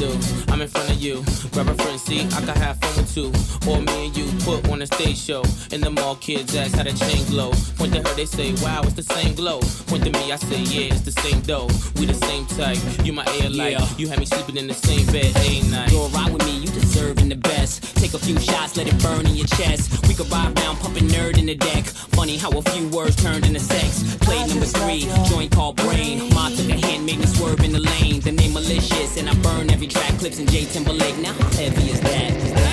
do. I'm in front of you. Grab a friend, see, I can have fun with two. Or me and you put on a stage show. In the mall, kids ask how the chain glow. Point to her, they say, wow, it's the same glow. Point to me, I say, yeah, it's the same dough. We the same type. You my air light. Yeah. You had me sleeping in the same bed a night. You'll ride with me, deserving the best. Take a few shots, let it burn in your chest. We could ride round, pumping N.E.R.D. in the deck. Funny how a few words turned into sex. Play number three, joint called brain. Ma took a hand, made me swerve in the lane. The name malicious, and I burn every track. Clipse in J Timberlake. Now how heavy is that?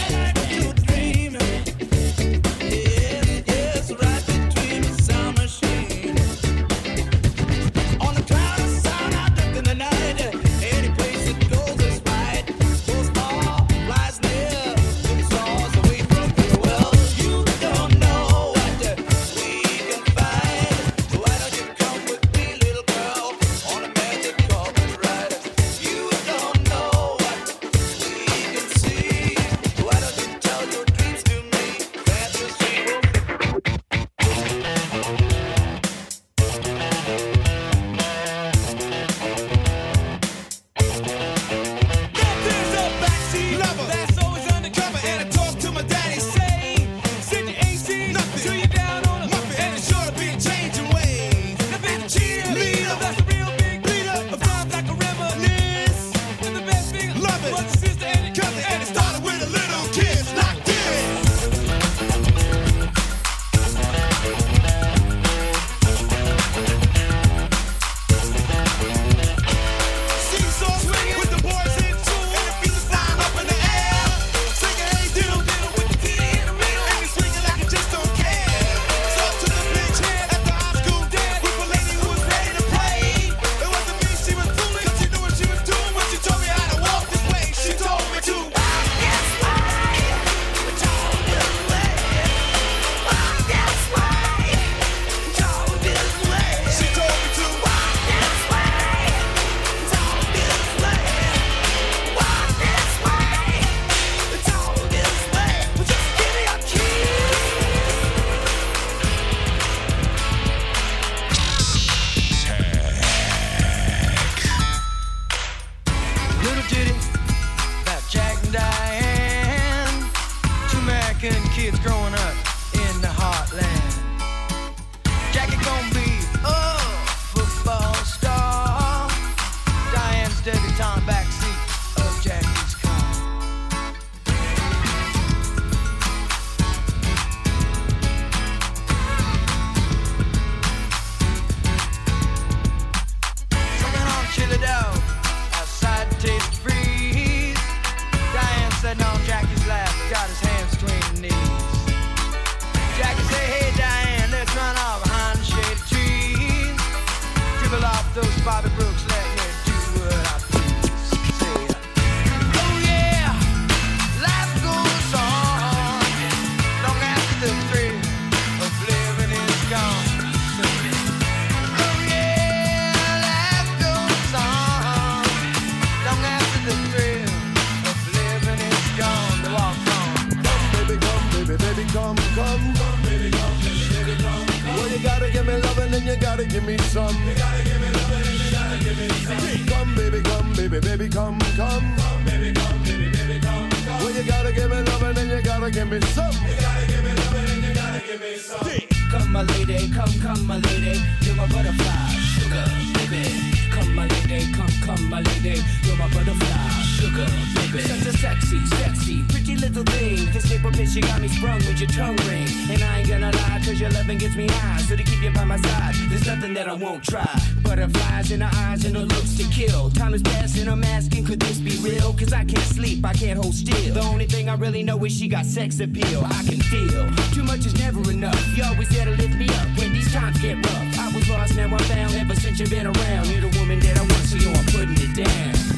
Give me some. You gotta give me loving and you gotta give me some. Come, my lady, come, come, my lady. You're my butterfly, sugar, baby. Come, my lady, come, come, my lady. You're my butterfly, sugar, baby. Such a sexy, sexy, pretty little thing. This paper bitch, you got me sprung with your tongue ring. And I ain't gonna lie, cause your loving gets me high. So to keep you by my side, there's nothing that I won't try. Butterflies in her eyes and her looks to kill. Time is passing, I'm asking, could this be real? Cause I can't sleep, I can't hold still. The only thing I really know is she got sex appeal. I can feel too much is never enough. You always there to lift me up when these times get rough. Was lost, now I'm found. Ever since you've been around, you're the woman that I want, so yo, I'm putting it down.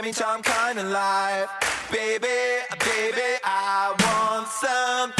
Semi-charm kind of life. Baby, baby, I want something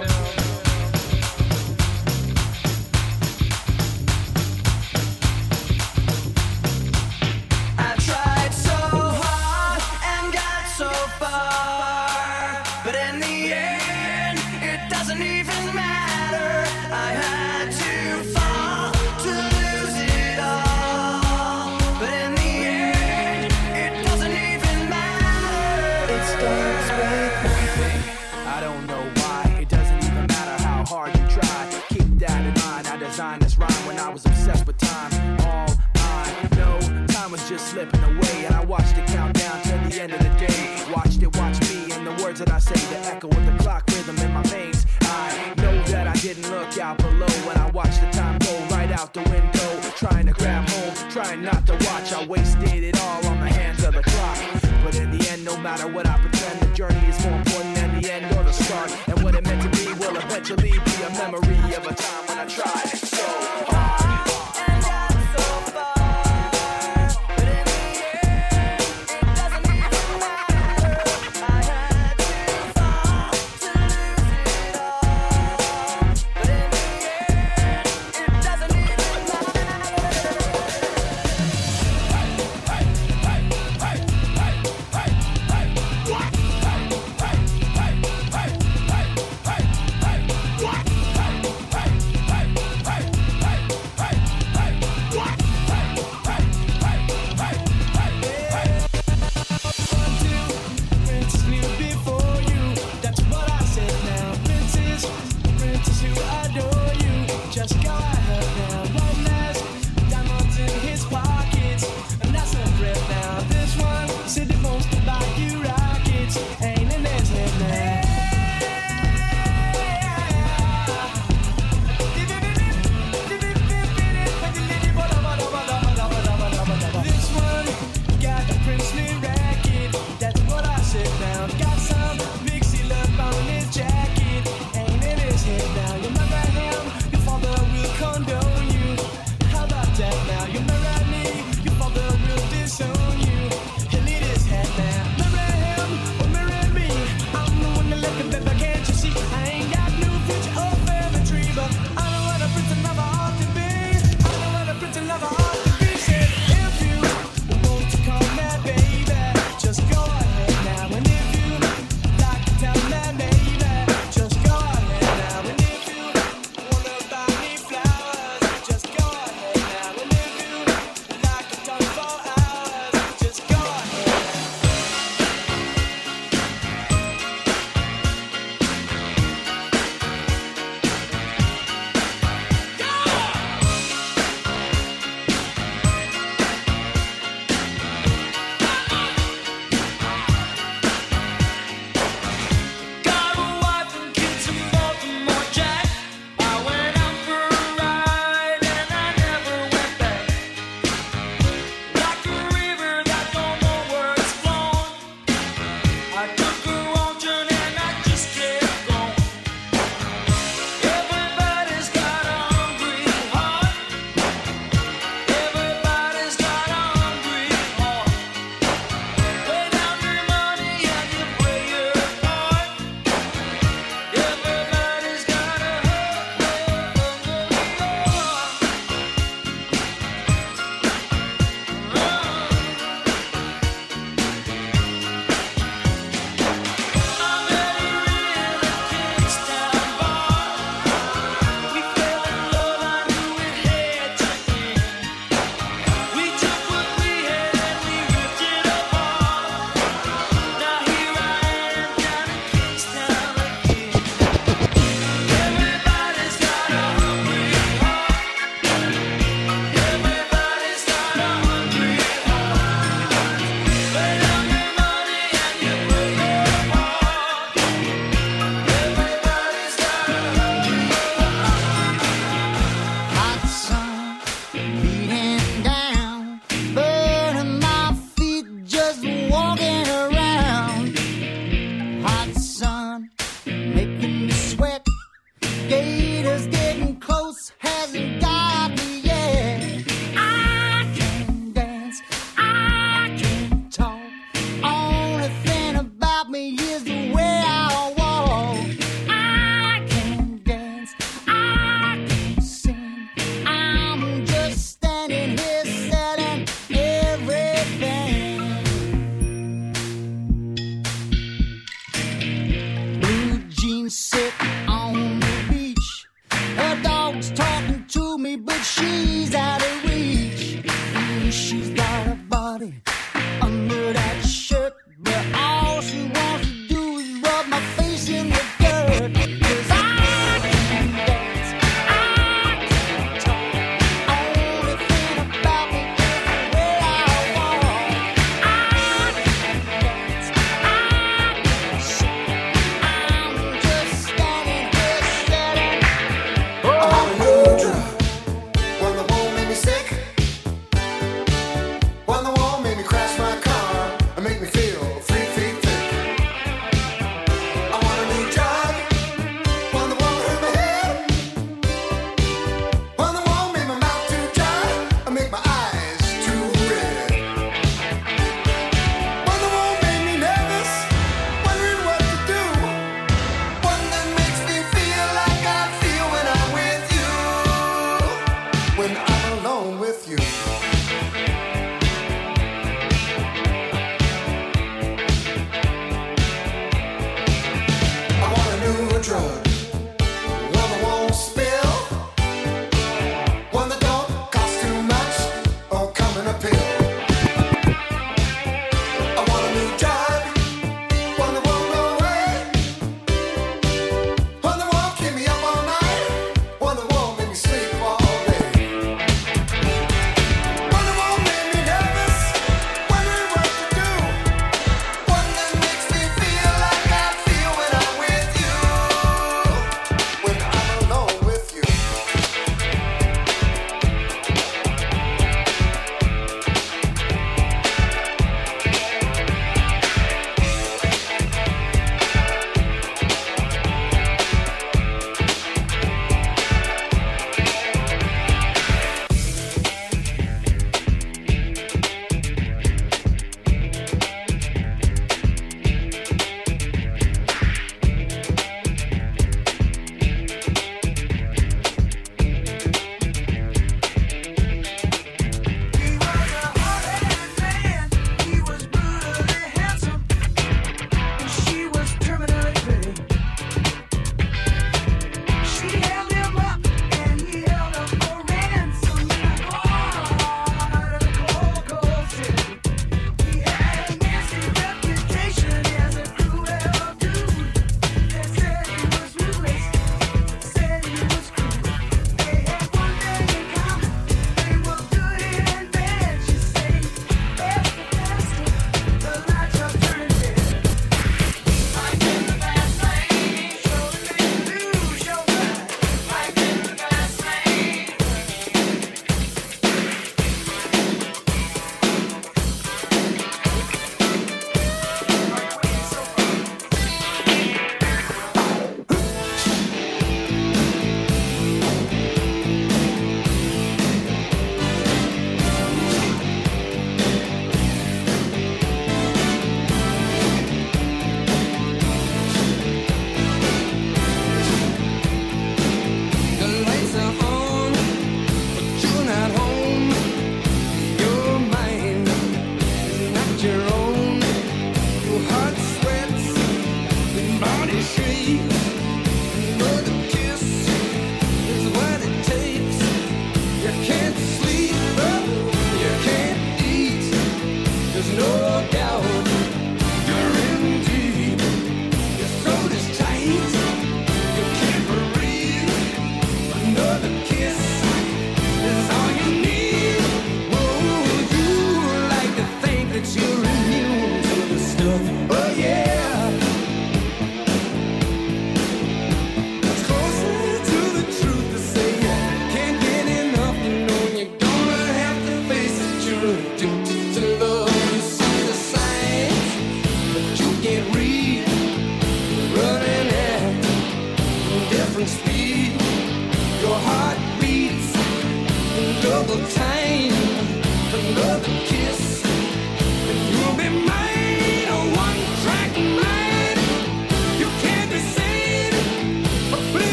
Say, the echo of the clock rhythm in my veins. I know that I didn't look out below when I watched the time go right out the window. Trying to grab home, trying not to watch. I wasted it all on the hands of the clock. But in the end, no matter what I pretend, the journey is more important than the end or the start. And what it meant to be will eventually be a memory of a time when I tried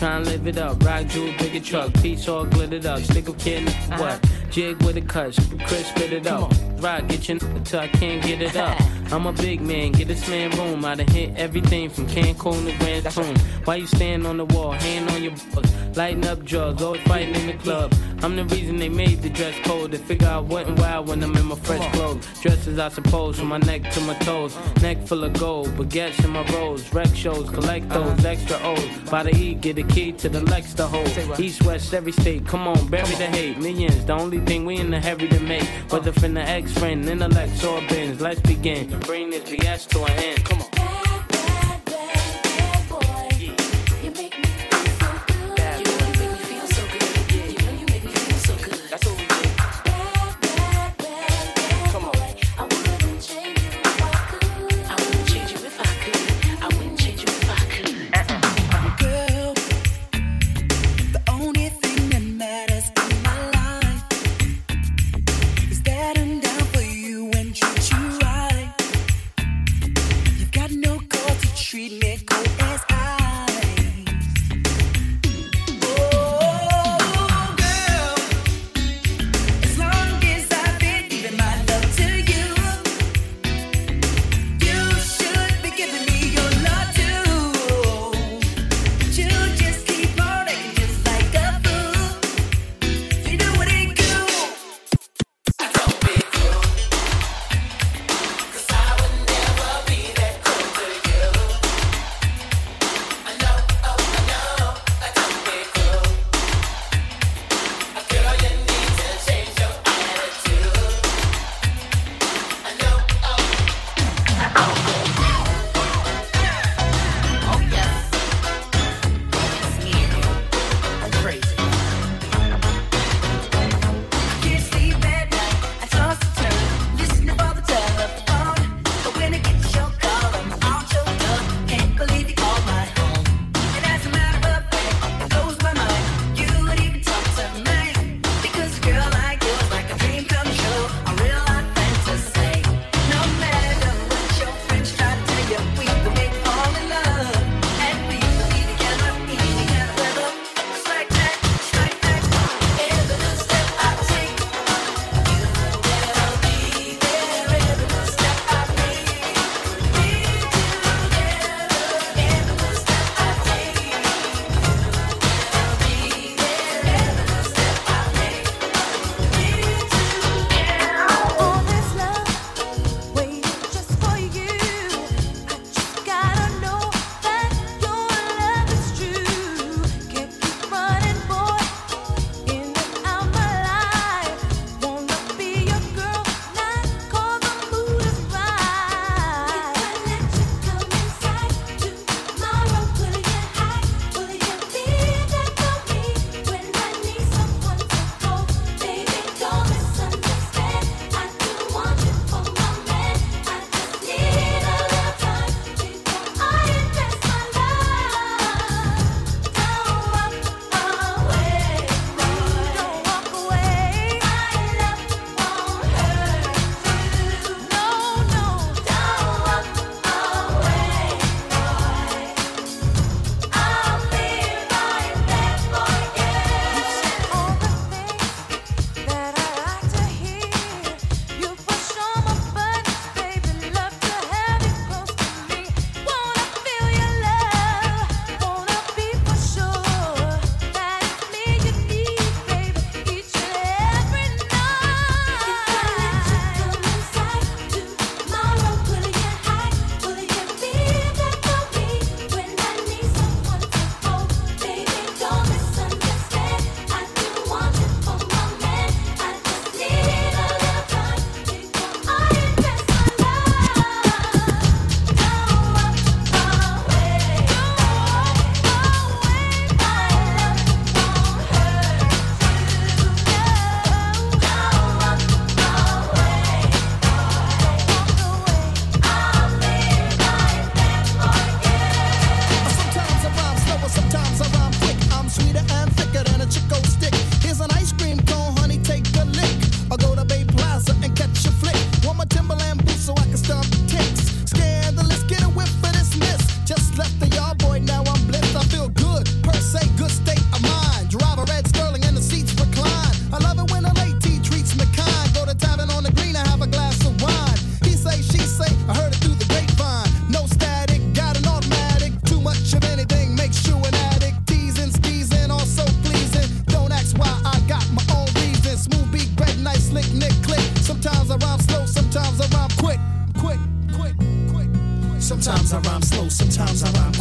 Try and live it up. Rock jewel, bigger truck, piece all glittered up. Stick a kid, uh-huh. what? Jig with a cut, Chris spit it up. Rock, get your n- till I can't get it up. I'm a big man, get this man room. I done hit everything from Cancun to Grand Tune. Why you stand on the wall, hand on your books, lighting up drugs, always fighting in the club. I'm the reason they made the dress code. To figure out what and why when I'm in my fresh clothes. Dresses, I suppose, from my neck to my toes. Neck full of gold, baguettes in my rolls. Rec shows, collect those extra O's. By the E, get a key to the Lex to hold. East, west, every state, come on, bury the hate. Millions, the only thing we in the heavy to make. Whether from the ex friend, intellect, or bins. Let's begin. Bring this BS to an end. Come on.